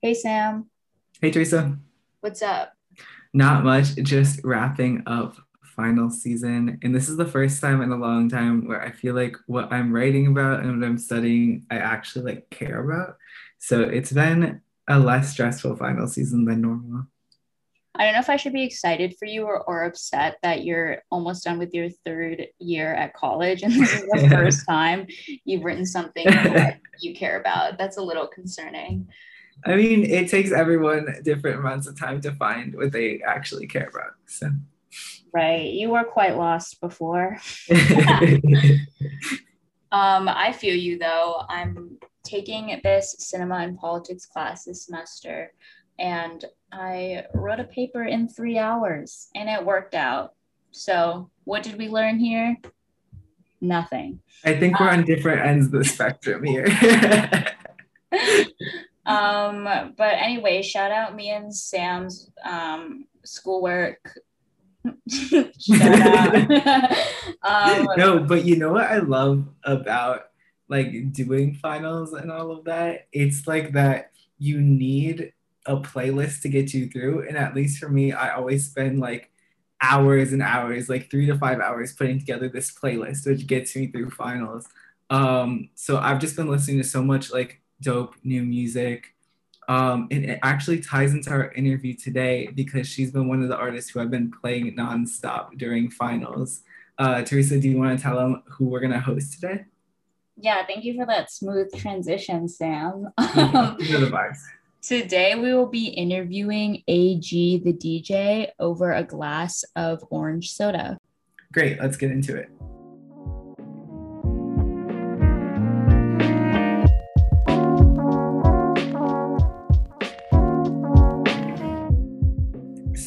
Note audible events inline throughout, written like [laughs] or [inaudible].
Hey, Sam. Hey, Teresa. What's up? Not much, just wrapping up final season. And this is the first time in a long time where I feel like what I'm writing about and what I'm studying, I actually like care about. So it's been a less stressful final season than normal. I don't know if I should be excited for you or, or upset that you're almost done with your third year at college and this is the [laughs] first time you've written something that you care about. That's a little concerning. I mean, it takes everyone different amounts of time to find what they actually care about. So right. You were quite lost before. [laughs] um, I feel you though. I'm taking this cinema and politics class this semester and I wrote a paper in three hours and it worked out. So, what did we learn here? Nothing. I think we're um, on different ends of the spectrum here. [laughs] um, but anyway, shout out me and Sam's um, schoolwork. [laughs] um, no, but you know what I love about like doing finals and all of that? It's like that you need a playlist to get you through. And at least for me, I always spend like hours and hours, like three to five hours, putting together this playlist, which gets me through finals. Um, so I've just been listening to so much like dope new music. Um, and it actually ties into our interview today because she's been one of the artists who I've been playing nonstop during finals. Uh, Teresa, do you want to tell them who we're going to host today? Yeah, thank you for that smooth transition, Sam. [laughs] the vibes. Today, we will be interviewing AG the DJ over a glass of orange soda. Great, let's get into it.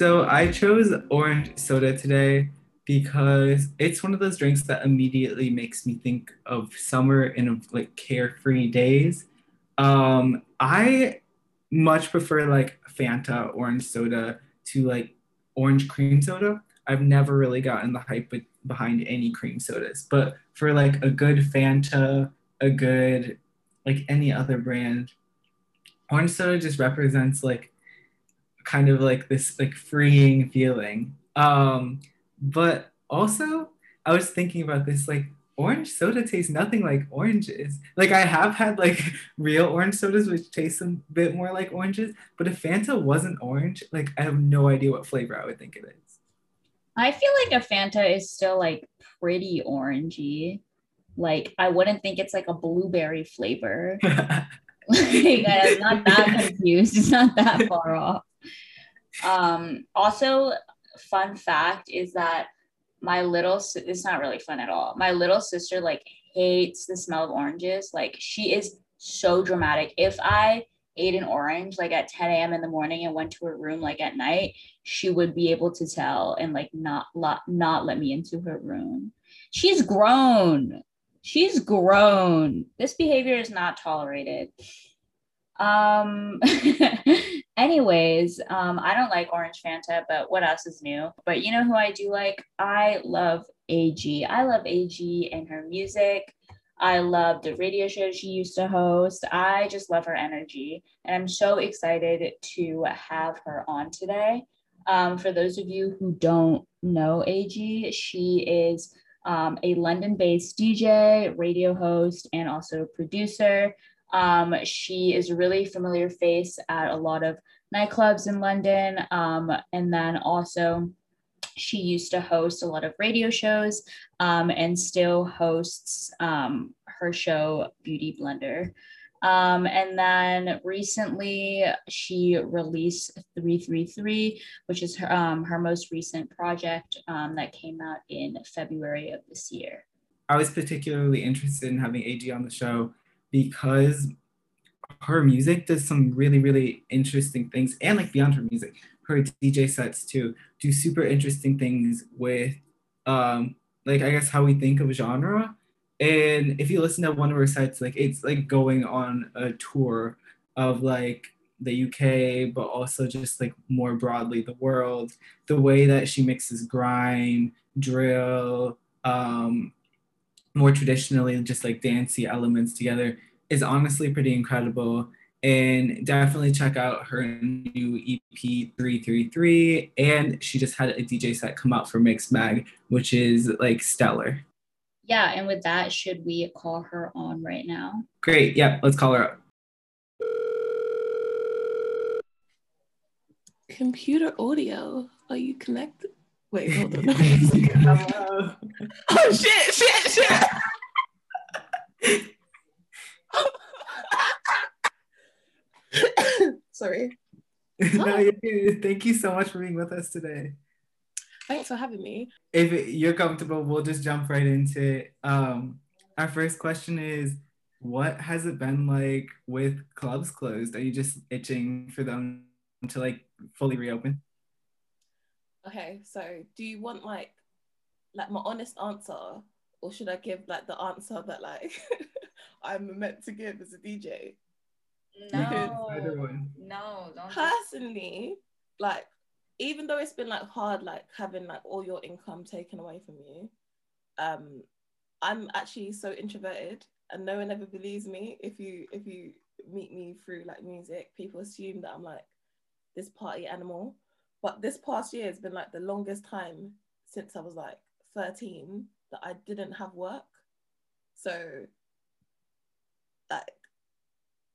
So, I chose orange soda today because it's one of those drinks that immediately makes me think of summer and of like carefree days. Um, I much prefer like Fanta orange soda to like orange cream soda. I've never really gotten the hype behind any cream sodas, but for like a good Fanta, a good like any other brand, orange soda just represents like kind of like this like freeing feeling. Um, but also I was thinking about this like orange soda tastes nothing like oranges. Like I have had like [laughs] real orange sodas which taste a bit more like oranges, but if Fanta wasn't orange, like I have no idea what flavor I would think it is. I feel like a Fanta is still like pretty orangey. Like I wouldn't think it's like a blueberry flavor. [laughs] like, I'm not that [laughs] confused. It's not that far off. Um, also, fun fact is that my little it's not really fun at all. My little sister like hates the smell of oranges. Like she is so dramatic. If I ate an orange like at 10 a.m. in the morning and went to her room like at night, she would be able to tell and like not not, not let me into her room. She's grown. She's grown. This behavior is not tolerated. Um, [laughs] anyways, um, I don't like orange Fanta, but what else is new? But you know who I do like? I love AG. I love AG and her music. I love the radio show she used to host. I just love her energy. And I'm so excited to have her on today. Um, for those of you who don't know AG, she is um, a London based DJ, radio host, and also producer. Um, she is a really familiar face at a lot of nightclubs in London. Um, and then also, she used to host a lot of radio shows um, and still hosts um, her show Beauty Blender. Um, and then recently she released 333, which is her, um, her most recent project um, that came out in February of this year. I was particularly interested in having AG on the show because her music does some really, really interesting things. And like beyond her music, her DJ sets too do super interesting things with um like I guess how we think of genre. And if you listen to one of her sets, like it's like going on a tour of like the UK, but also just like more broadly the world. The way that she mixes grime, drill, um, more traditionally just like dancey elements together is honestly pretty incredible. and definitely check out her new EP 333. And she just had a DJ set come out for Mixmag, which is like stellar. Yeah, and with that, should we call her on right now? Great. Yeah, let's call her up. Computer audio. Are you connected? Wait, hold on. Hello. oh shit, shit, shit. [laughs] Sorry. no, Thank you so much for being with us today. Thanks for having me. If you're comfortable, we'll just jump right into it. Um, our first question is what has it been like with clubs closed? Are you just itching for them to like fully reopen? Okay, so do you want like like my honest answer, or should I give like the answer that like [laughs] I'm meant to give as a DJ? No, no, don't. Personally, like even though it's been like hard, like having like all your income taken away from you, um, I'm actually so introverted, and no one ever believes me. If you if you meet me through like music, people assume that I'm like this party animal. But this past year has been like the longest time since I was like 13 that I didn't have work. So like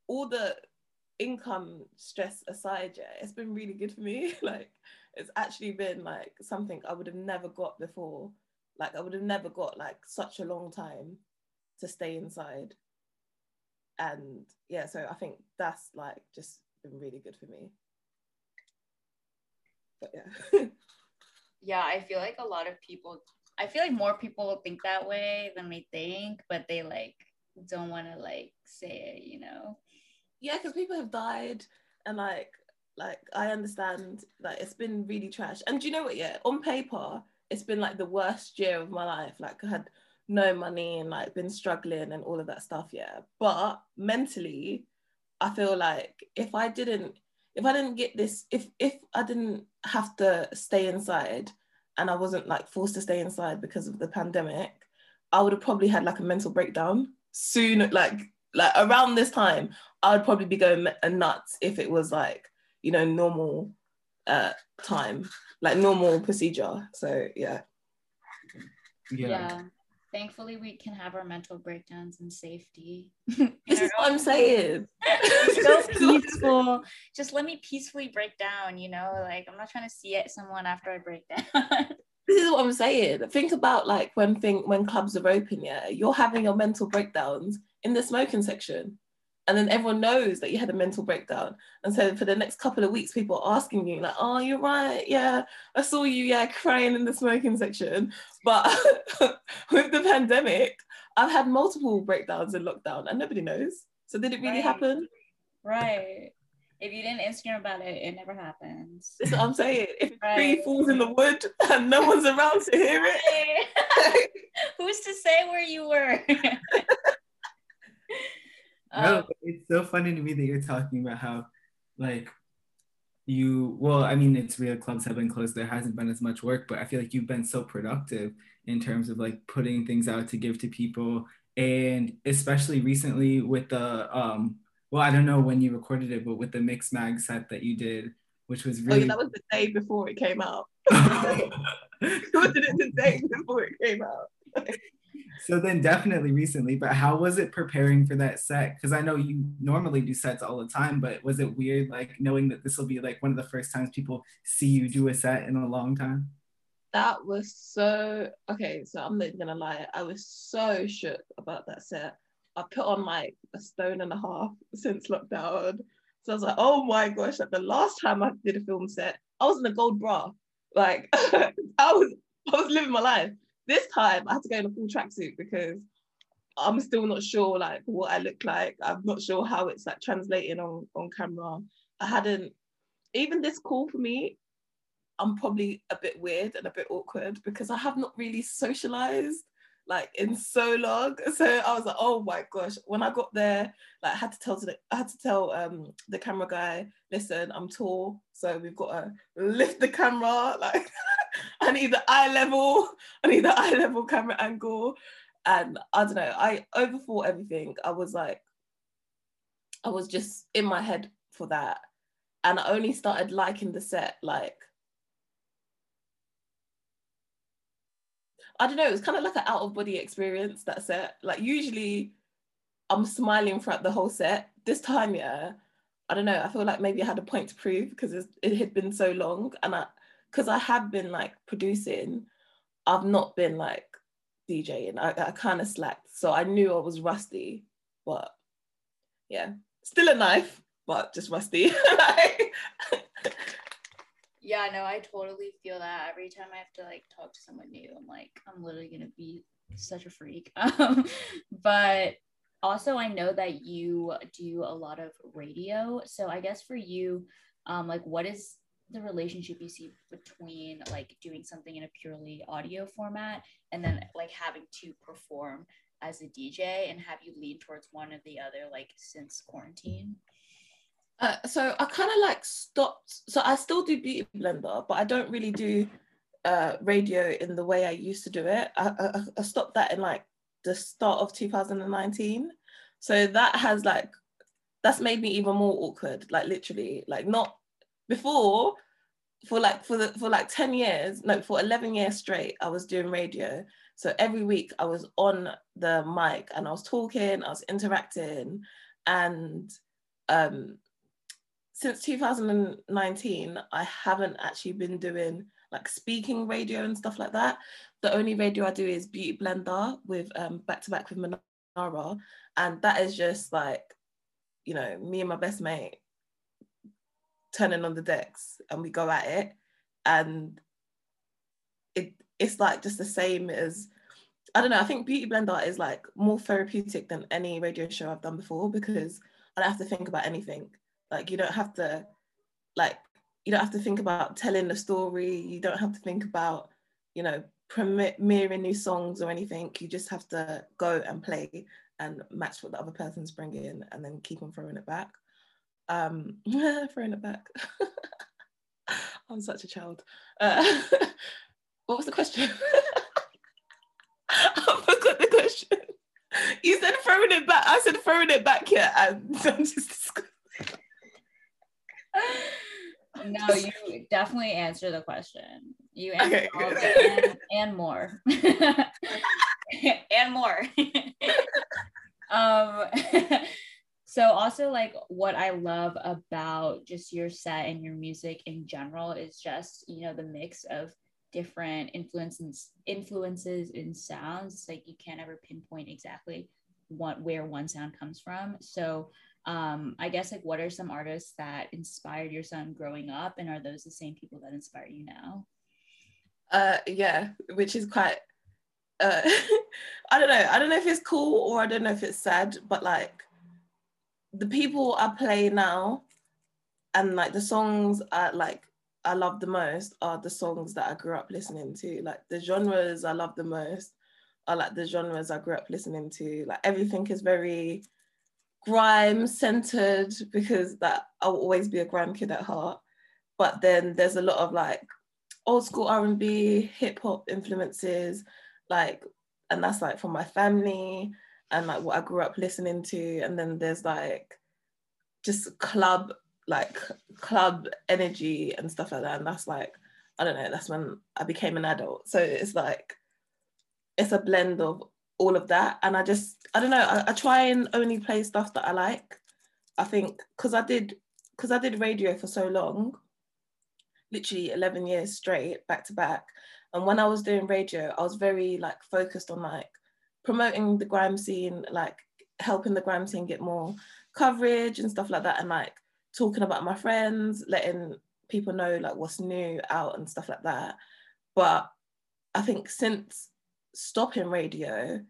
all the income stress aside, yeah, it's been really good for me. [laughs] like it's actually been like something I would have never got before. Like I would have never got like such a long time to stay inside. And yeah, so I think that's like just been really good for me. But yeah. [laughs] yeah, I feel like a lot of people I feel like more people think that way than they think, but they like don't want to like say it, you know. Yeah, because people have died and like like I understand that it's been really trash. And do you know what? Yeah, on paper, it's been like the worst year of my life. Like I had no money and like been struggling and all of that stuff. Yeah, but mentally, I feel like if I didn't, if I didn't get this, if if I didn't have to stay inside and I wasn't like forced to stay inside because of the pandemic, I would have probably had like a mental breakdown soon. Like like around this time, I would probably be going nuts if it was like you know normal uh time, like normal procedure. So yeah. Yeah. yeah. Thankfully, we can have our mental breakdowns in safety. [laughs] this is what I'm saying. [laughs] so peaceful. Just let me peacefully break down, you know? Like, I'm not trying to see it someone after I break down. [laughs] this is what I'm saying. Think about like when think when clubs are open, yeah, you're having your mental breakdowns in the smoking section. And then everyone knows that you had a mental breakdown. And so for the next couple of weeks, people are asking you, like, oh, you're right. Yeah, I saw you, yeah, crying in the smoking section. But [laughs] with the pandemic, I've had multiple breakdowns in lockdown and nobody knows. So did it really right. happen? Right. If you didn't Instagram about it, it never happens. That's what I'm saying. If a right. tree falls in the wood and no one's around to hear it. [laughs] Who's to say where you were? [laughs] no, um, it's so funny to me that you're talking about how, like, you well i mean it's real clubs have been closed there hasn't been as much work but i feel like you've been so productive in terms of like putting things out to give to people. And especially recently with the um well i don't know when you recorded it but with the Mixmag set that you did which was really oh, yeah, that was the day before it came out. [laughs] [laughs] Was it the day before it came out [laughs] so then definitely recently but how was it preparing for that set? Because i know you normally do sets all the time but was it weird like knowing that this will be like one of the first times people see you do a set in a long time? That was so okay so i'm not gonna lie i was so shook about that set. I put on like a stone and a half since lockdown. So i was like oh my gosh like the last time i did a film set i was in a gold bra. Like [laughs] i was i was living my life this time I had to go in a full tracksuit because I'm still not sure like what I look like. I'm not sure how it's like translating on on camera. I hadn't even this call for me. I'm probably a bit weird and a bit awkward because I have not really socialized like in so long. [laughs] So I was like, oh my gosh. When I got there, like I had to tell to the I had to tell um the camera guy, listen, I'm tall, so we've got to lift the camera. [laughs] Like I need the eye level, [laughs] I need the eye level camera angle. And I don't know, I overthought everything. I was like, I was just in my head for that. And I only started liking the set like I don't know, it was kind of like an out of body experience that set. Like usually I'm smiling throughout the whole set. This time, yeah, I don't know. I feel like maybe I had a point to prove because it had been so long, and I, because I have been like producing, I've not been like DJing. I, I kind of slacked, so I knew I was rusty, but yeah, still a knife, but just rusty. [laughs] yeah, no, I totally feel that every time I have to like talk to someone new. I'm like, I'm literally gonna be such a freak. [laughs] Um, but also i know that you do a lot of radio so i guess for you um, like what is the relationship you see between like doing something in a purely audio format and then like having to perform as a dj and have you lean towards one or the other like since quarantine uh, so i kind of like stopped so i still do beauty blender but i don't really do uh, radio in the way i used to do it I, I, I stopped that in like the start of 2019. So that has like that's made me even more awkward. Like literally, like not before for like for the for like 10 years, no, for 11 years straight, I was doing radio. So every week I was on the mic and I was talking, I was interacting, and um since 2019, I haven't actually been doing like speaking radio and stuff like that. The only radio I do is Beauty Blender with um, back to back with Manara, and that is just like, you know, me and my best mate turning on the decks, and we go at it, and it it's like just the same as I don't know. I think Beauty Blender is like more therapeutic than any radio show I've done before because I don't have to think about anything. Like you don't have to like you don't have to think about telling the story. You don't have to think about, you know, premiering new songs or anything. You just have to go and play and match what the other person's bringing and then keep on throwing it back. Um, [laughs] throwing it back. [laughs] I'm such a child. Uh, [laughs] what was the question? I forgot the question. You said throwing it back. I said throwing it back here, and I'm just no, you definitely answer the question. You answer okay. and, and more. and more. um so also like what I love about just your set and your music in general is just, you know, the mix of different influences influences in sounds. It's like you can't ever pinpoint exactly what where one sound comes from. So um, I guess like what are some artists that inspired your son growing up, and are those the same people that inspire you now? Uh, yeah, which is quite. Uh, [laughs] I don't know. I don't know if it's cool or I don't know if it's sad, but like the people I play now, and like the songs I like I love the most are the songs that I grew up listening to. Like the genres I love the most are like the genres I grew up listening to. Like everything is very grime centered because that I'll always be a grime kid at heart. But then there's a lot of like old school R&B, hip hop influences, like, and that's like from my family and like what I grew up listening to. And then there's like just club, like club energy and stuff like that. And that's like, I don't know, that's when I became an adult. So it's like, it's a blend of all of that. And I just, I don't know, I, I try and only play stuff that I like. I think because I did, because I did radio for so long, literally 11 years straight, back to back. And when I was doing radio, I was very like focused on like promoting the grime scene, like helping the grime scene get more coverage and stuff like that. And like talking about my friends, letting people know like what's new out and stuff like that. But I think since stopping radio,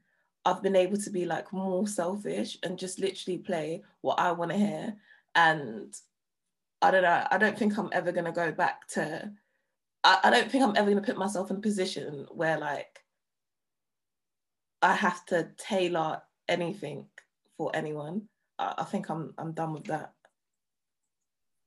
I've been able to be like more selfish and just literally play what I want to hear. And I don't know, I don't think I'm ever going to go back to, I, I don't think I'm ever going to put myself in a position where like I have to tailor anything for anyone. I, I think I'm, I'm done with that.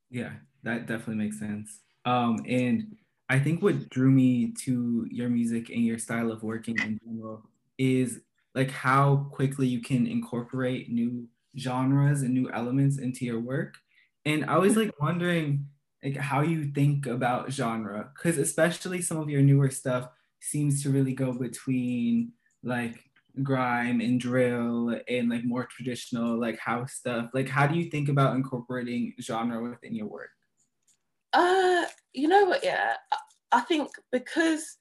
Yeah, that definitely makes sense. Um, and I think what drew me to your music and your style of working in general is like how quickly you can incorporate new genres and new elements into your work. And I was like wondering like how you think about genre because especially some of your newer stuff seems to really go between like grime and drill and like more traditional like house stuff. Like how do you think about incorporating genre within your work? Uh you know what yeah i think because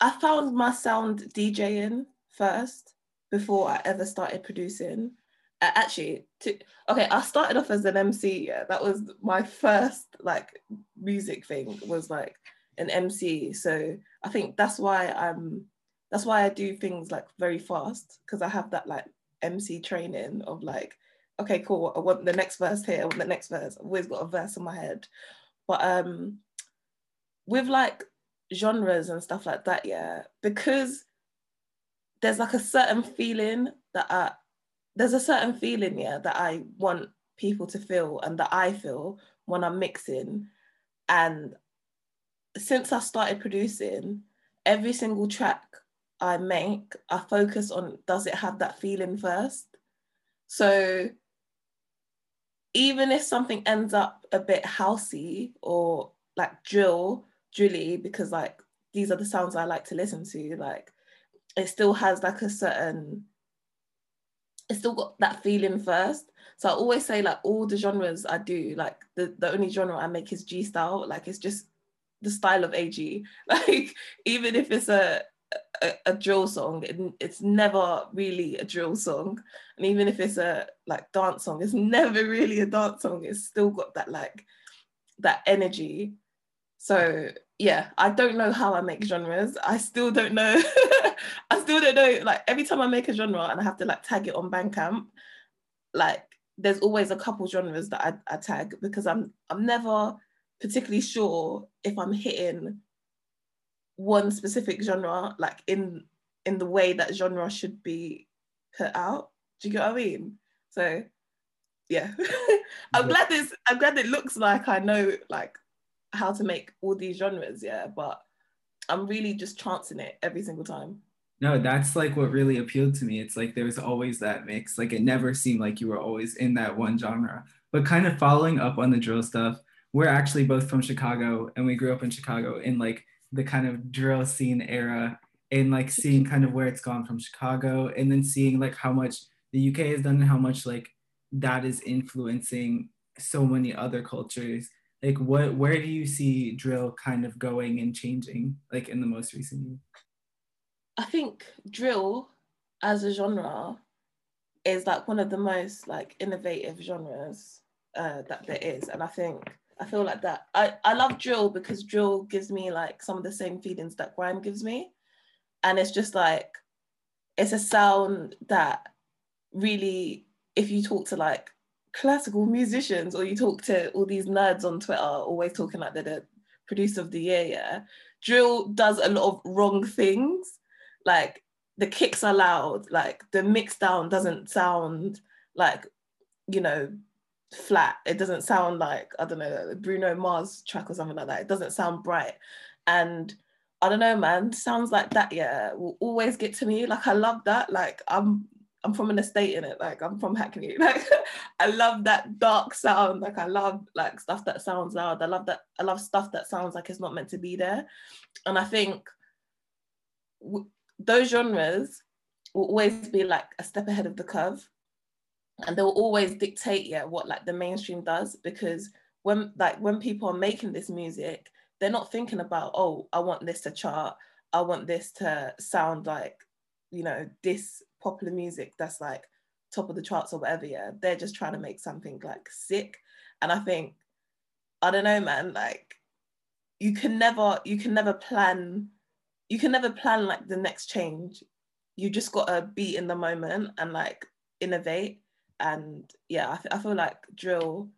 i found my sound djing first before i ever started producing. Uh, actually to, okay i started off as an mc yeah that was my first like music thing was like an mc so i think that's why i'm that's why I do things like very fast because I have that like MC training of like, okay, cool. I want the next verse here. I want the next verse. I've always got a verse in my head. But um, with like genres and stuff like that, yeah, because there's like a certain feeling that I, there's a certain feeling, yeah, that I want people to feel and that I feel when I'm mixing. And since I started producing, every single track I make, I focus on does it have that feeling first? So even if something ends up a bit housey or like drill, drilly, because like these are the sounds I like to listen to, like it still has like a certain, it's still got that feeling first. So I always say like all the genres I do, like the, the only genre I make is G style, like it's just the style of AG. [laughs] Like even if it's a a, a, drill song it, it's never really a drill song. And even if it's a like dance song it's never really a dance song. It's still got that like that energy. So yeah i don't know how i make genres. I still don't know. [laughs] I still don't know. Like every time i make a genre and i have to like tag it on bandcamp like there's always a couple genres that I, I tag because i'm i'm never particularly sure if i'm hitting one specific genre like in in the way that genre should be put out. Do you get what i mean? So yeah. [laughs] I'm glad this i'm glad it looks like i know like how to make all these genres yeah but i'm really just chancing it every single time. No that's like what really appealed to me. It's like there was always that mix. Like it never seemed like you were always in that one genre. But kind of following up on the drill stuff we're actually both from chicago and we grew up in chicago and like the kind of drill scene era and like seeing kind of where it's gone from Chicago and then seeing like how much the UK has done and how much like that is influencing so many other cultures. Like what where do you see drill kind of going and changing like in the most recent years? I think drill as a genre is like one of the most like innovative genres uh, that there is. And I think I feel like that. I, I love drill because drill gives me like some of the same feelings that grime gives me. And it's just like, it's a sound that really, if you talk to like classical musicians or you talk to all these nerds on Twitter, always talking like they're the producer of the year, yeah, drill does a lot of wrong things. Like the kicks are loud, like the mix down doesn't sound like, you know, flat. It doesn't sound like I don't know Bruno Mars track or something like that. It doesn't sound bright, and I don't know, man. Sounds like that, yeah, will always get to me. Like I love that. Like I'm I'm from an estate in it. Like I'm from Hackney. [laughs] Like I love that dark sound. Like I love like stuff that sounds loud. I love that. I love stuff that sounds like it's not meant to be there. And I think w- those genres will always be like a step ahead of the curve and they'll always dictate yeah what like the mainstream does because when like when people are making this music they're not thinking about oh i want this to chart i want this to sound like you know this popular music that's like top of the charts or whatever yeah. They're just trying to make something like sick. And i think i don't know man like you can never you can never plan you can never plan like the next change. You just gotta be in the moment and like innovate and yeah, I, th- I feel like drill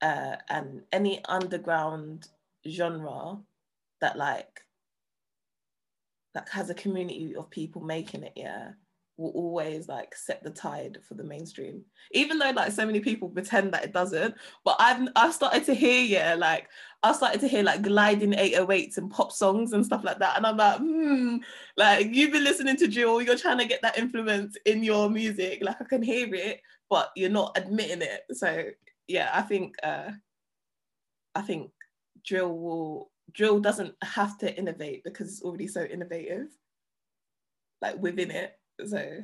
uh, and any underground genre that like that has a community of people making it, yeah, will always like set the tide for the mainstream. Even though like so many people pretend that it doesn't, but I've I've started to hear, yeah, like I started to hear like gliding 808s and pop songs and stuff like that. And I'm like, hmm, like you've been listening to drill, you're trying to get that influence in your music. Like I can hear it, but you're not admitting it. So yeah, I think uh, I think drill will drill doesn't have to innovate because it's already so innovative, like within it. So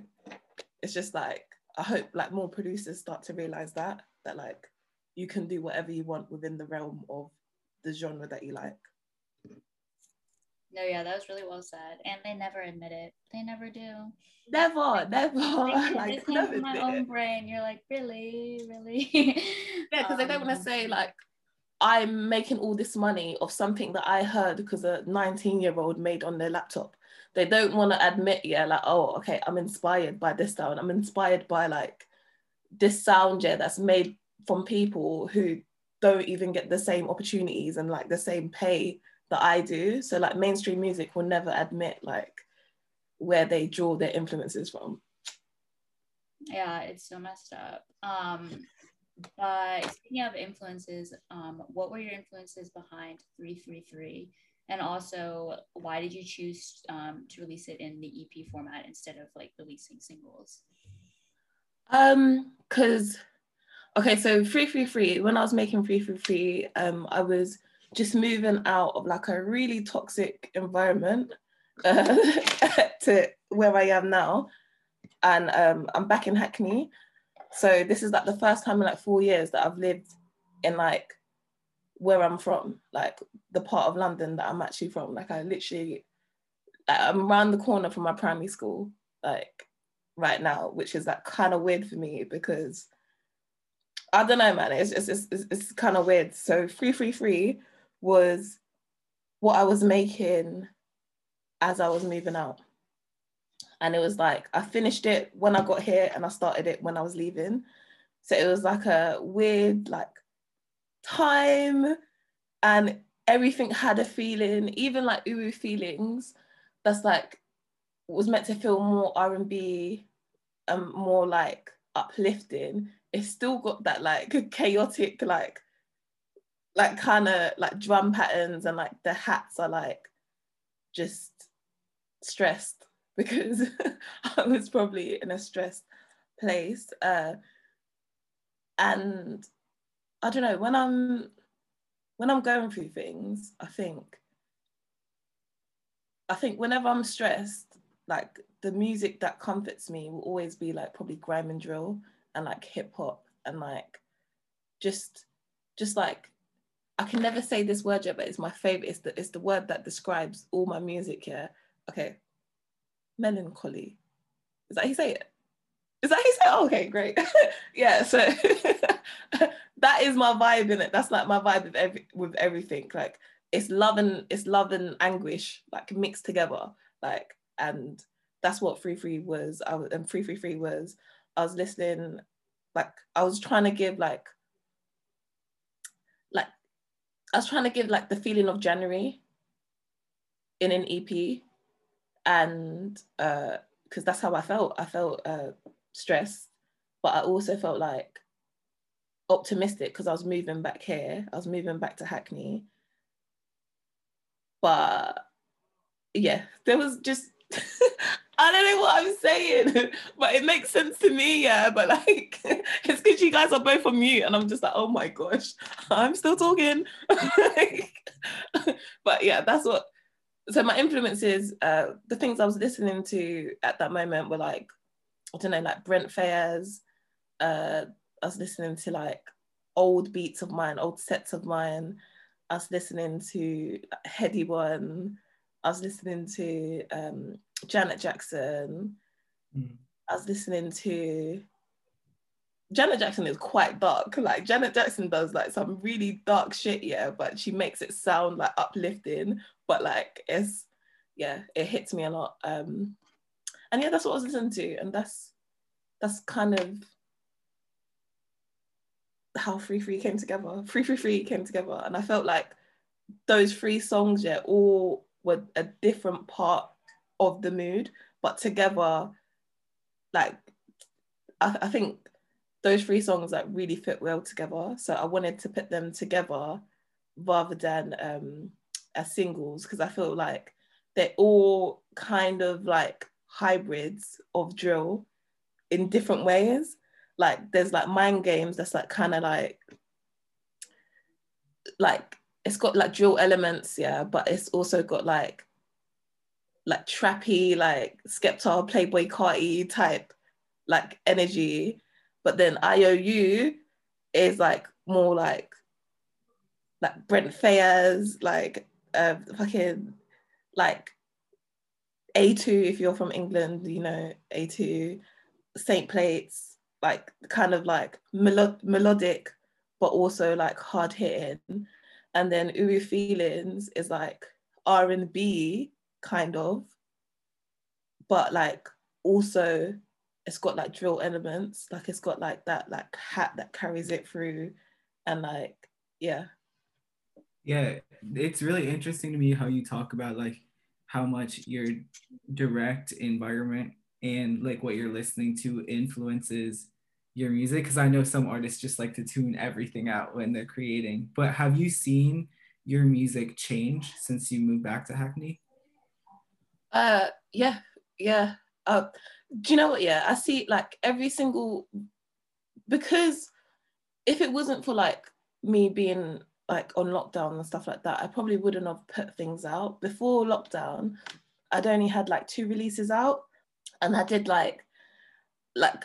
it's just like I hope like more producers start to realize that that like you can do whatever you want within the realm of the genre that you like. No, yeah, that was really well said. And they never admit it. They never do. Never, never. [laughs] [laughs] like, it came from my own brain. You're like, really, really? [laughs] yeah, because um, they don't want to say like, I'm making all this money of something that I heard because a 19 year old made on their laptop. They don't want to admit, yeah, like, oh, okay, I'm inspired by this sound. I'm inspired by like this sound, yeah, that's made from people who don't even get the same opportunities and like the same pay that I do. So like mainstream music will never admit like where they draw their influences from. Yeah, it's so messed up. Um, but speaking of influences, um, what were your influences behind 333? And also, why did you choose um, to release it in the EP format instead of like releasing singles? Um, because okay, so 333, when I was making 333, um, I was just moving out of like a really toxic environment [laughs] uh, [laughs] to where I am now. And um, I'm back in Hackney. So this is like the first time in like four years that I've lived in like where I'm from, like the part of London that I'm actually from. Like I literally, like, I'm around the corner from my primary school, like right now, which is like kind of weird for me because I don't know, man. It's just it's, it's, it's kind of weird. So free, free, free was what I was making as I was moving out. And it was like I finished it when I got here and I started it when I was leaving. So it was like a weird like time and everything had a feeling, even like Uwu feelings, that's like was meant to feel more R&B and more like uplifting. It's still got that like [laughs] chaotic like like kind of like drum patterns and like the hats are like just stressed [laughs] because I was probably in a stressed place. Uh, and I don't know, when I'm when I'm going through things, I think I think whenever I'm stressed, like the music that comforts me will always be like probably grime and drill and like hip hop and like just just like I can never say this word yet, but it's my favorite. It's the it's the word that describes all my music. Yeah. Okay. Melancholy. Is that how you say it? Is that how you say it? Oh, okay, great. [laughs] yeah. So [laughs] that is my vibe in it. That's like my vibe with every with everything. Like it's love and it's love and anguish like mixed together. Like and that's what free free was. I was and free free free was. I was listening. Like I was trying to give like I was trying to give like the feeling of January in an EP, and because uh, that's how I felt. I felt uh, stressed, but I also felt like optimistic because I was moving back here. I was moving back to Hackney, but yeah, there was just [laughs] I don't know what I'm saying, [laughs] but it makes sense to me, yeah. But like, [laughs] it's because you guys are both on mute, and I'm just like, oh my gosh, [laughs] I'm still talking. but yeah, that's what. So my influences, uh, the things I was listening to at that moment were like, I don't know, like Brent Faiyaz. Uh, I was listening to like old beats of mine, old sets of mine. I was listening to Headie One. I was listening to um, Janet Jackson. Mm. I was listening to Janet Jackson is quite dark. Like Janet Jackson does like some really dark shit, yeah, but she makes it sound like uplifting. But like it's yeah, it hits me a lot. Um and yeah, that's what I was listening to. And that's that's kind of how Free Free came together. Free Free Free came together. And I felt like those three songs, yeah, all were a different part of the mood, but together, like I, I think those three songs like really fit well together. So I wanted to put them together rather than um as singles because I feel like they're all kind of like hybrids of drill in different ways. like there's like mind games that's like kind of like like it's got like drill elements, yeah, but it's also got like like trappy, like Skepta, Playboi Carti type like energy. But then IOU is like more like like Brent Faiyaz, like uh, fucking like A2 if you're from England, you know, A2, Saint Plates, like kind of like melo- melodic, but also like hard hitting. And then Uwu Feelings is like R&B kind of, but like also it's got like drill elements, like it's got like that like hat that carries it through and like yeah. Yeah, it's really interesting to me how you talk about like how much your direct environment and like what you're listening to influences your music because I know some artists just like to tune everything out when they're creating. But have you seen your music change since you moved back to Hackney? Uh yeah, yeah. Uh do you know what? Yeah, I see like every single because if it wasn't for like me being like on lockdown and stuff like that, I probably wouldn't have put things out. Before lockdown, I'd only had like two releases out and I did like like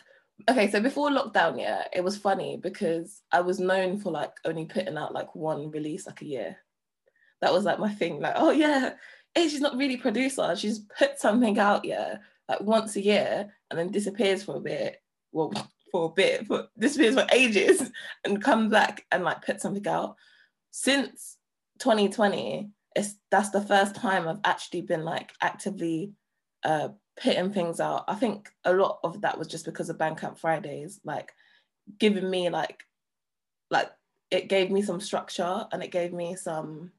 okay, so before lockdown, yeah, it was funny because I was known for like only putting out like one release like a year. That was like my thing, like, oh yeah, she's not really producer, she's put something out, yeah, like once a year and then disappears for a bit. Well, [laughs] for a bit, but disappears for ages [laughs] and comes back and like put something out. Since 2020, it's that's the first time I've actually been like actively uh putting things out. I think a lot of that was just because of Bandcamp Fridays, like giving me like like it gave me some structure and it gave me some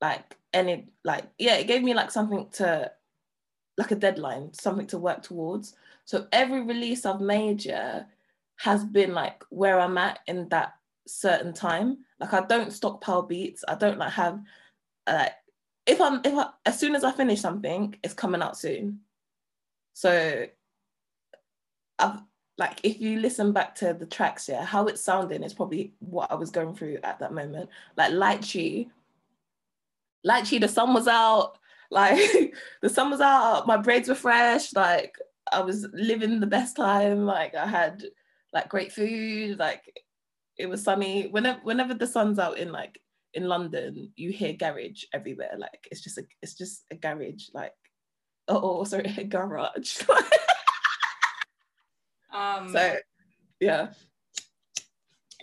like any like yeah, it gave me like something to like a deadline, something to work towards. So every release I've made yeah has been like where I'm at in that certain time. Like I don't stockpile beats. I don't like have like if I'm if I as soon as I finish something, it's coming out soon. So I've like if you listen back to the tracks, yeah, how it's sounding is probably what I was going through at that moment. Like Lychee, Lychee, the sun was out, like [laughs] the sun was out, my braids were fresh, like I was living the best time, like I had like great food, like it was sunny. Whenever whenever the sun's out in like in London, you hear garage everywhere. Like it's just a it's just a garage, like oh, oh sorry, [laughs] a garage. [laughs] um so yeah.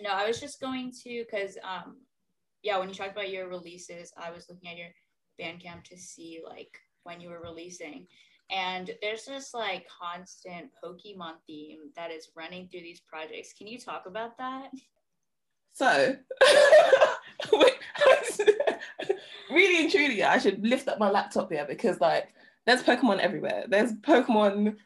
No, I was just going to because um yeah, when you talked about your releases, I was looking at your Bandcamp to see like when you were releasing. And there's this like constant Pokemon theme that is running through these projects. Can you talk about that? So, [laughs] [laughs] really and truly, I should lift up my laptop here because like there's Pokemon everywhere. There's Pokemon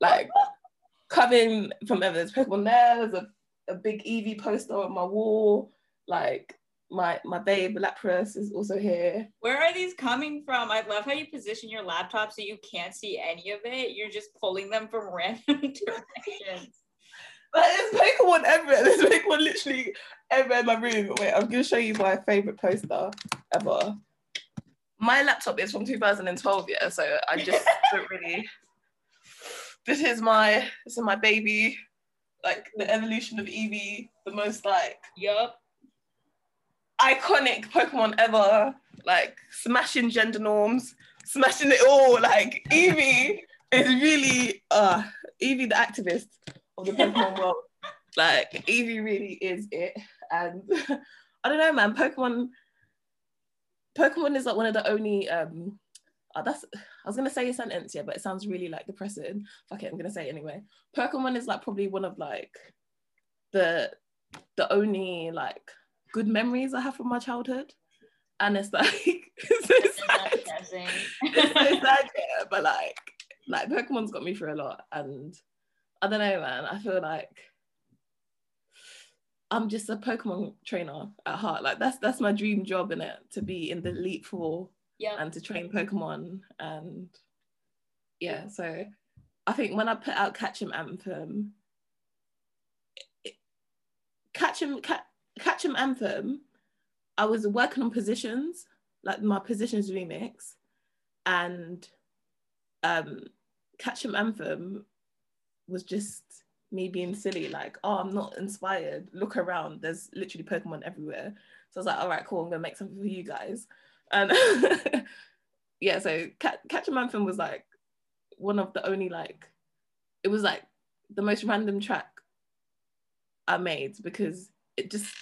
like [laughs] coming from ever. There's Pokemon there. There's a, a big Eevee poster on my wall. Like my my babe Lapras is also here. Where are these coming from? I love how you position your laptop so you can't see any of it. You're just pulling them from [laughs] random directions. But there's Pokemon everywhere. There's Pokemon literally everywhere in my room. Wait, I'm gonna show you my favorite poster ever. My laptop is from 2012, yeah, so I just [laughs] don't really. This is my this is my baby, like the evolution of Eevee, the most like. Yup iconic Pokemon ever, like smashing gender norms, smashing it all. Like Eevee is really uh Eevee the activist of the Pokemon [laughs] world. Like Eevee really is it. And [laughs] I don't know, man, Pokemon Pokemon is like one of the only um oh, that's I was gonna say a sentence, yeah, but it sounds really like depressing. Fuck it, I'm gonna say it anyway. Pokemon is like probably one of like the the only like good memories I have from my childhood. And it's like [laughs] it's so sad. it's so sad, yeah, but like like Pokemon's got me through a lot. And I don't know, man. I feel like I'm just a Pokemon trainer at heart. Like that's that's my dream job in it to be in the Elite Four yeah. and to train Pokemon. And yeah, so I think when I put out Catch 'em Anthem, Catch 'em Catch, Catch 'em Anthem, I was working on positions, like my positions remix, and um Catch 'em Anthem was just me being silly, like, oh, I'm not inspired. Look around, there's literally Pokemon everywhere. So I was like, all right, cool, I'm gonna make something for you guys. And [laughs] yeah, so Catch 'em Anthem was like one of the only like, it was like the most random track I made because it just,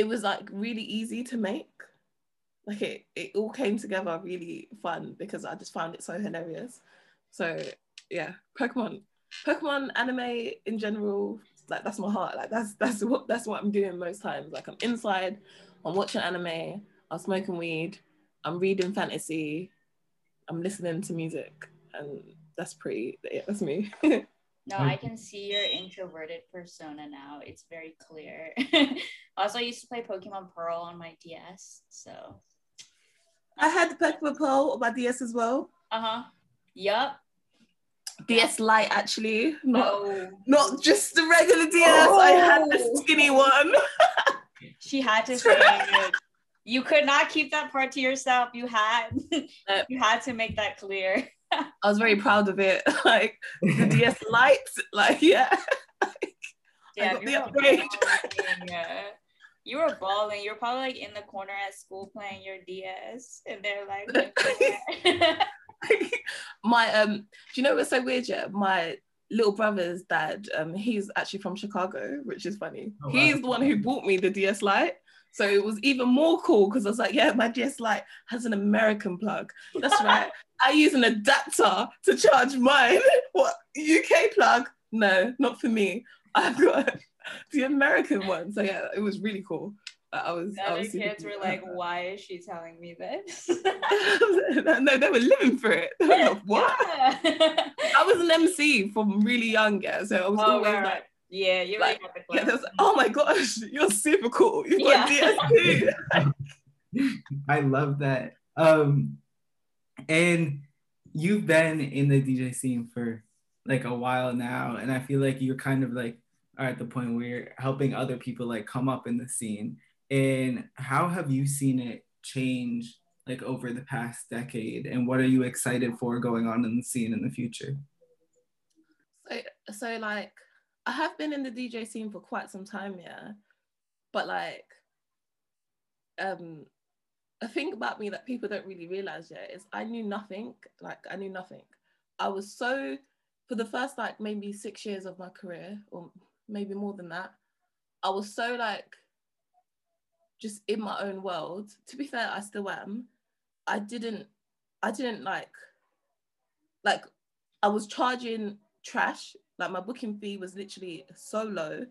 it was like really easy to make. Like it, it all came together really fun because I just found it so hilarious. So yeah, Pokemon, Pokemon anime in general, like that's my heart. Like that's that's what that's what I'm doing most times. Like I'm inside, I'm watching anime, I'm smoking weed, I'm reading fantasy, I'm listening to music, and that's pretty. Yeah, that's me. [laughs] no, I can see your introverted persona now. It's very clear. [laughs] also, I used to play Pokemon Pearl on my DS, so. I had the Pokemon Pearl on my DS as well. Uh huh. Yup. DS Lite actually, not oh. not just the regular DS. Oh. I had the oh. skinny one. [laughs] she had to say it. You could not keep that part to yourself. You had [laughs] you had to make that clear. I was very proud of it. [laughs] Like the DS [laughs] Lite, like yeah. [laughs] yeah, the upgrade. yeah. You were balling. You were probably like in the corner at school playing your DS, and they're like, my um do you know what's so weird yeah my little brother's dad um he's actually from chicago which is funny oh, wow. he's the one who bought me the ds lite so it was even more cool because i was like yeah my ds lite has an american plug that's [laughs] right i use an adapter to charge mine [laughs] what uk plug no not for me i've got [laughs] the american one so yeah it was really cool I was. The I was kids were like, "Why is she telling me this?" no, they were living for it. Like, what? Yeah. I was an MC from really young, yeah. So I was oh, always right. like, "Yeah, you're like, yeah, was, oh my gosh, [laughs] you're super cool. You got yeah. DSP." [laughs] I love that. Um, and you've been in the DJ scene for like a while now, and I feel like you're kind of like are at the point where you're helping other people like come up in the scene and how have you seen it change like over the past decade? And what are you excited for going on in the scene in the future? So, so like I have been in the DJ scene for quite some time, yeah. But like um a thing about me that people don't really realize yet is I knew nothing. Like I knew nothing. I was so for the first like maybe six years of my career, or maybe more than that, I was so like just in my own world. To be fair, I still am. I didn't, I didn't like, like, I was charging trash. Like my booking fee was literally so low.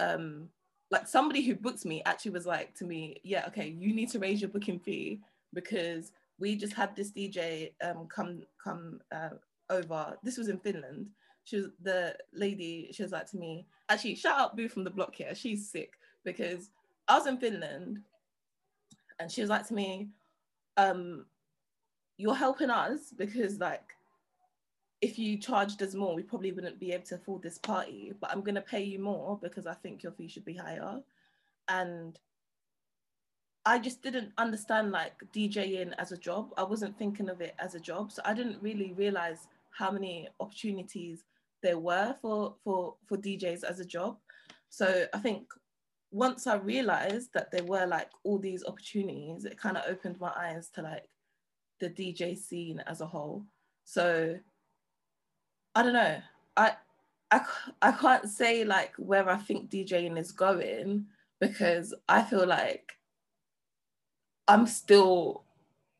Um, like somebody who booked me actually was like to me, yeah, okay, you need to raise your booking fee because we just had this DJ um come come uh, over. This was in Finland. She was the lady. She was like to me, actually, shout out Boo from the block here. She's sick because I was in Finland and she was like to me, um, you're helping us because like if you charged us more, we probably wouldn't be able to afford this party, but I'm gonna pay you more because I think your fee should be higher. And I just didn't understand like DJing as a job. I wasn't thinking of it as a job. So I didn't really realize how many opportunities there were for for for DJs as a job. So I think once I realized that there were like all these opportunities, it kind of opened my eyes to like the DJ scene as a whole. So I don't know. I I I can't say like where I think DJing is going because I feel like I'm still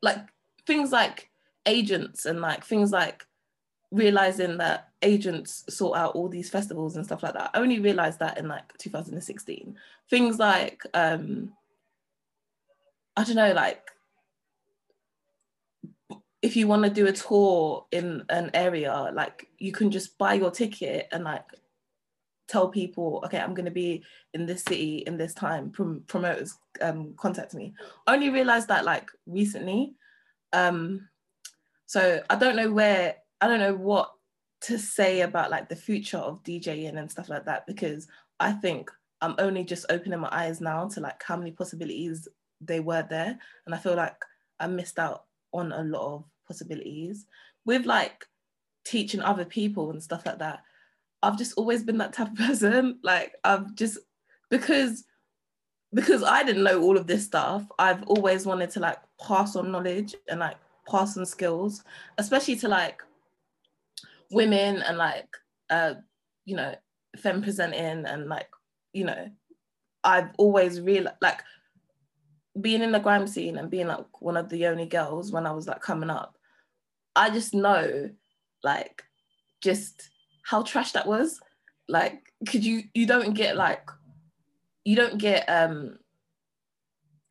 like things like agents and like things like realizing that agents sort out all these festivals and stuff like that. I only realized that in like 2016. Things like um I don't know, like if you want to do a tour in an area, like you can just buy your ticket and like tell people, okay, I'm going to be in this city in this time. Prom- promoters um, contact me. I only realized that like recently. Um, so I don't know where I don't know what to say about like the future of DJing and stuff like that because I think I'm only just opening my eyes now to like how many possibilities they were there. And I feel like I missed out on a lot of possibilities with like teaching other people and stuff like that. I've just always been that type of [laughs] person. Like I've just because because I didn't know all of this stuff, I've always wanted to like pass on knowledge and like pass on skills, especially to like women and like uh you know femme presenting and like you know I've always realized like being in the grime scene and being like one of the only girls when I was like coming up, I just know like just how trash that was. Like, could you you don't get like you don't get um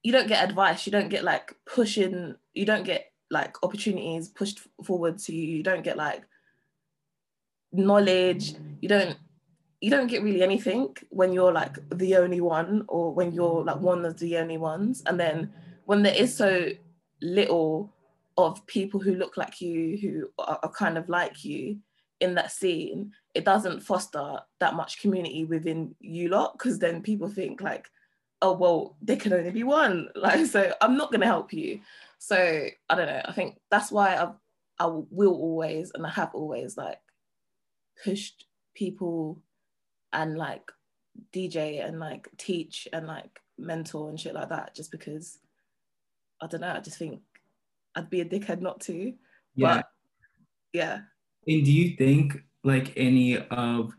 you don't get advice, you don't get like pushing, you don't get like opportunities pushed forward to you, you don't get like knowledge, you don't you don't get really anything when you're like the only one or when you're like one of the only ones. And then when there is so little of people who look like you who are, are kind of like you in that scene it doesn't foster that much community within you lot because then people think like oh well there can only be one. [laughs] Like so i'm not going to help you. So i don't know. I think that's why i i will always and i have always like pushed people and like DJ and like teach and like mentor and shit like that just because I don't know, I just think I'd be a dickhead not to. Yeah. But, yeah. And do you think like any of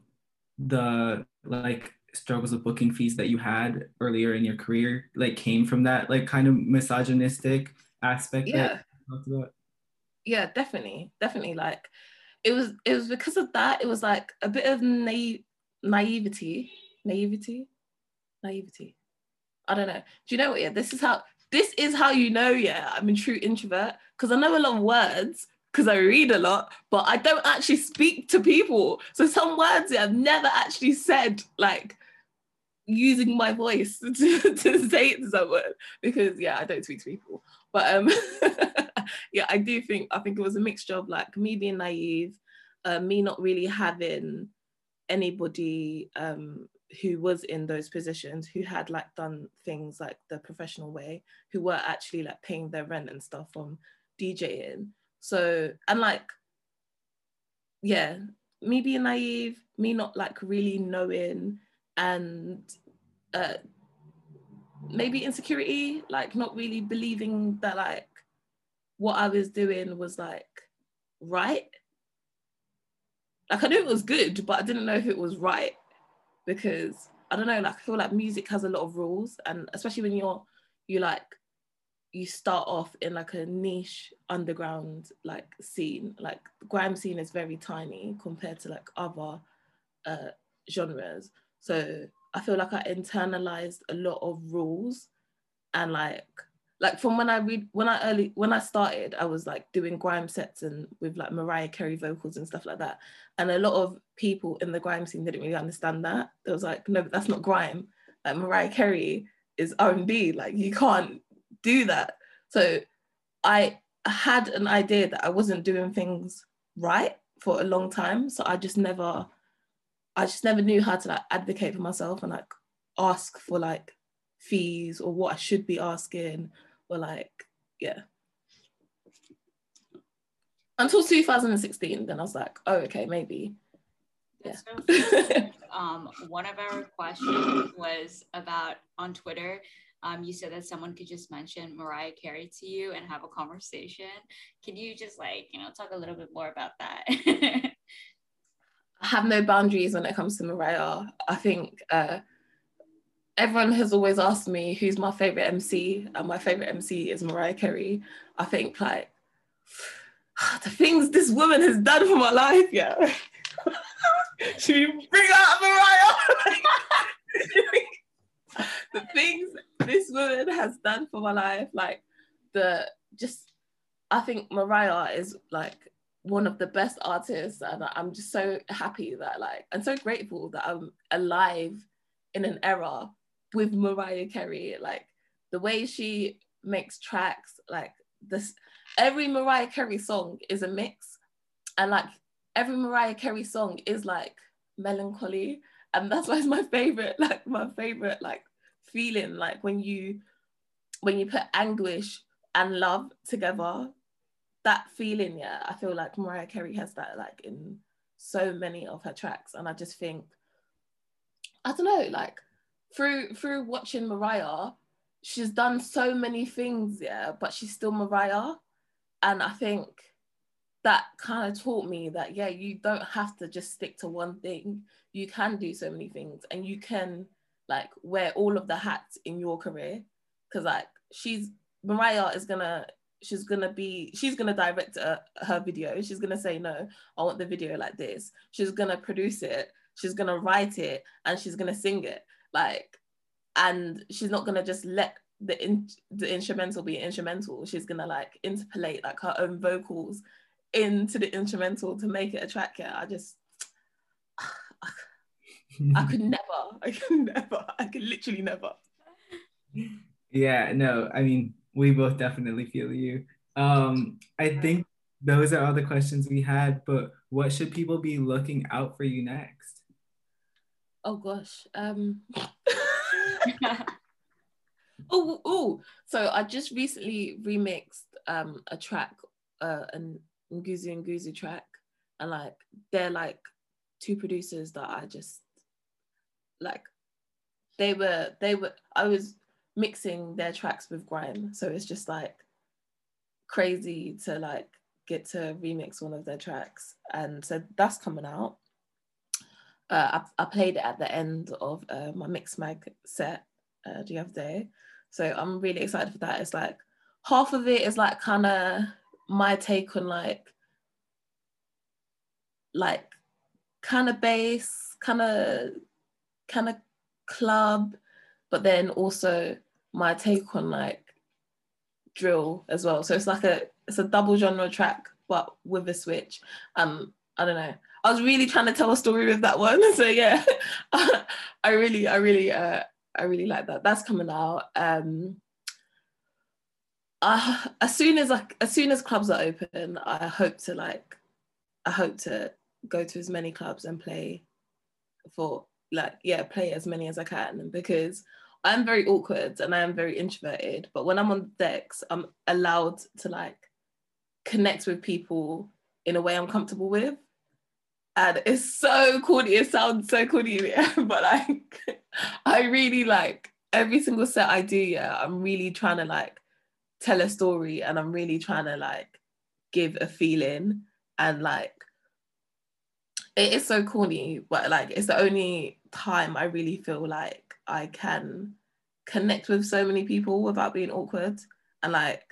the like struggles with booking fees that you had earlier in your career like came from that like kind of misogynistic aspect yeah. Yeah, definitely. Definitely like it was it was because of that it was like a bit of naive naivety, naivety, naivety. I don't know. Do you know what? Yeah, this is how this is how you know. Yeah, I'm a true introvert because I know a lot of words because I read a lot, but I don't actually speak to people. So some words yeah, I've never actually said like using my voice [laughs] to, to say it to someone because yeah, I don't speak to people. But um [laughs] yeah, I do think I think it was a mixture of like me being naive, uh, me not really having anybody um, who was in those positions who had like done things like the professional way who were actually like paying their rent and stuff from DJing. So and like yeah, me being naive, me not like really knowing and uh maybe insecurity, like not really believing that like what I was doing was like right like I knew it was good, but I didn't know if it was right because I don't know. Like I feel like music has a lot of rules, and especially when you're you like you start off in like a niche underground like scene. Like the grime scene is very tiny compared to like other uh, genres. So I feel like I internalized a lot of rules and like like from when I read when I early when I started, I was like doing grime sets and with like Mariah Carey vocals and stuff like that. And a lot of people in the grime scene didn't really understand that. It was like, no, that's not grime. Like Mariah Carey is R&B. Like you can't do that. So I had an idea that I wasn't doing things right for a long time. So I just never, I just never knew how to like advocate for myself and like ask for like fees or what I should be asking or like yeah until 2016 then I was like oh okay maybe yeah. So, [laughs] um, one of our questions was about on Twitter. Um, you said that someone could just mention Mariah Carey to you and have a conversation. Can you just like, you know, talk a little bit more about that? [laughs] I have no boundaries when it comes to Mariah. I think uh, everyone has always asked me who's my favorite MC, and my favorite MC is Mariah Carey. I think like [sighs] the things this woman has done for my life, yeah. [laughs] We bring out Mariah? [laughs] the things this woman has done for my life, like the just, I think Mariah is like one of the best artists, and I'm just so happy that like, I'm so grateful that I'm alive in an era with Mariah Carey. Like the way she makes tracks, like this every Mariah Carey song is a mix. And like every Mariah Carey song is like melancholy and that's why it's my favorite, like my favorite, like feeling, like when you when you put anguish and love together, that feeling, yeah, I feel like Mariah Carey has that like in so many of her tracks, and I just think, I don't know, like through through watching Mariah, she's done so many things, yeah, but she's still Mariah, and I think that kind of taught me that yeah, you don't have to just stick to one thing. You can do so many things, and you can like wear all of the hats in your career, because like she's Mariah is gonna she's gonna be she's gonna direct her, her video. She's gonna say no i want the video like this. She's gonna produce it. She's gonna write it and she's gonna sing it like and she's not gonna just let the in, the instrumental be instrumental. She's gonna like interpolate like her own vocals into the instrumental to make it a track. Yeah i just i could [laughs] never i could never i could literally never. Yeah no i mean we both definitely feel you. Um i think those are all the questions we had but what should people be looking out for you next oh gosh um [laughs] [laughs] oh oh so i just recently remixed um a track uh an Nguzunguzu track and like they're like two producers that I just like they were they were I was mixing their tracks with grime so it's just like crazy to like get to remix one of their tracks and so that's coming out uh, I, I played it at the end of uh, my Mixmag set uh, the other day. So i'm really excited for that. It's like half of it is like kind of my take on like like kind of bass kind of kind of club but then also my take on like drill as well. So it's like a it's a double genre track but with a switch. Um i don't know i was really trying to tell a story with that one so yeah. [laughs] I really i really uh i really like that. That's coming out um uh, as soon as like as soon as clubs are open i hope to like i hope to go to as many clubs and play for like yeah play as many as i can because i'm very awkward and i am very introverted but when i'm on decks i'm allowed to like connect with people in a way i'm comfortable with and it's so corny it sounds so corny [laughs] but like i really like every single set i do yeah i'm really trying to like tell a story and I'm really trying to like give a feeling and like it is so corny, but like it's the only time I really feel like I can connect with so many people without being awkward. And like,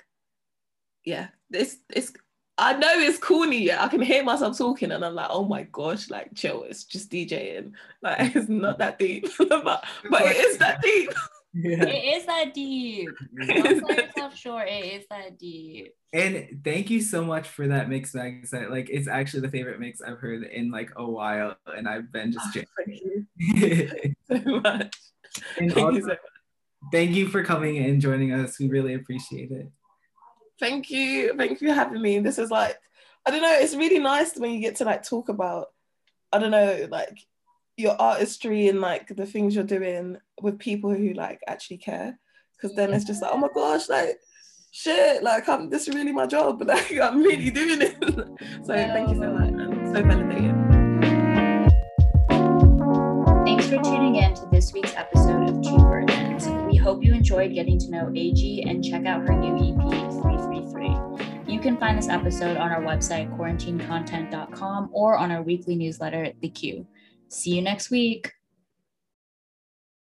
yeah, this it's I know it's corny, yeah. I can hear myself talking and I'm like, oh my gosh, like chill, it's just DJing. Like [laughs] it's not that deep. [laughs] but but it is that deep. [laughs] Yeah. It is that deep. Don't sell yourself short. It is that deep. And thank you so much for that mix, Max. Uh, like it's actually the favorite mix I've heard in like a while, and I've been just. Oh, thank you so much. Thank, also, you so much. thank you for coming and joining us. We really appreciate it. Thank you. Thank you for having me. This is like, I don't know. It's really nice when you get to like talk about, I don't know, like your artistry and like the things you're doing with people who like actually care because then it's just like oh my gosh like shit like I'm this is really my job [laughs] like I'm really doing it [laughs] so thank you so much I'm so validated thanks for tuning in to this week's episode of Two Virgins we hope you enjoyed getting to know AG and check out her new EP 333 you can find this episode on our website quarantinecontent.com or on our weekly newsletter The Q See you next week.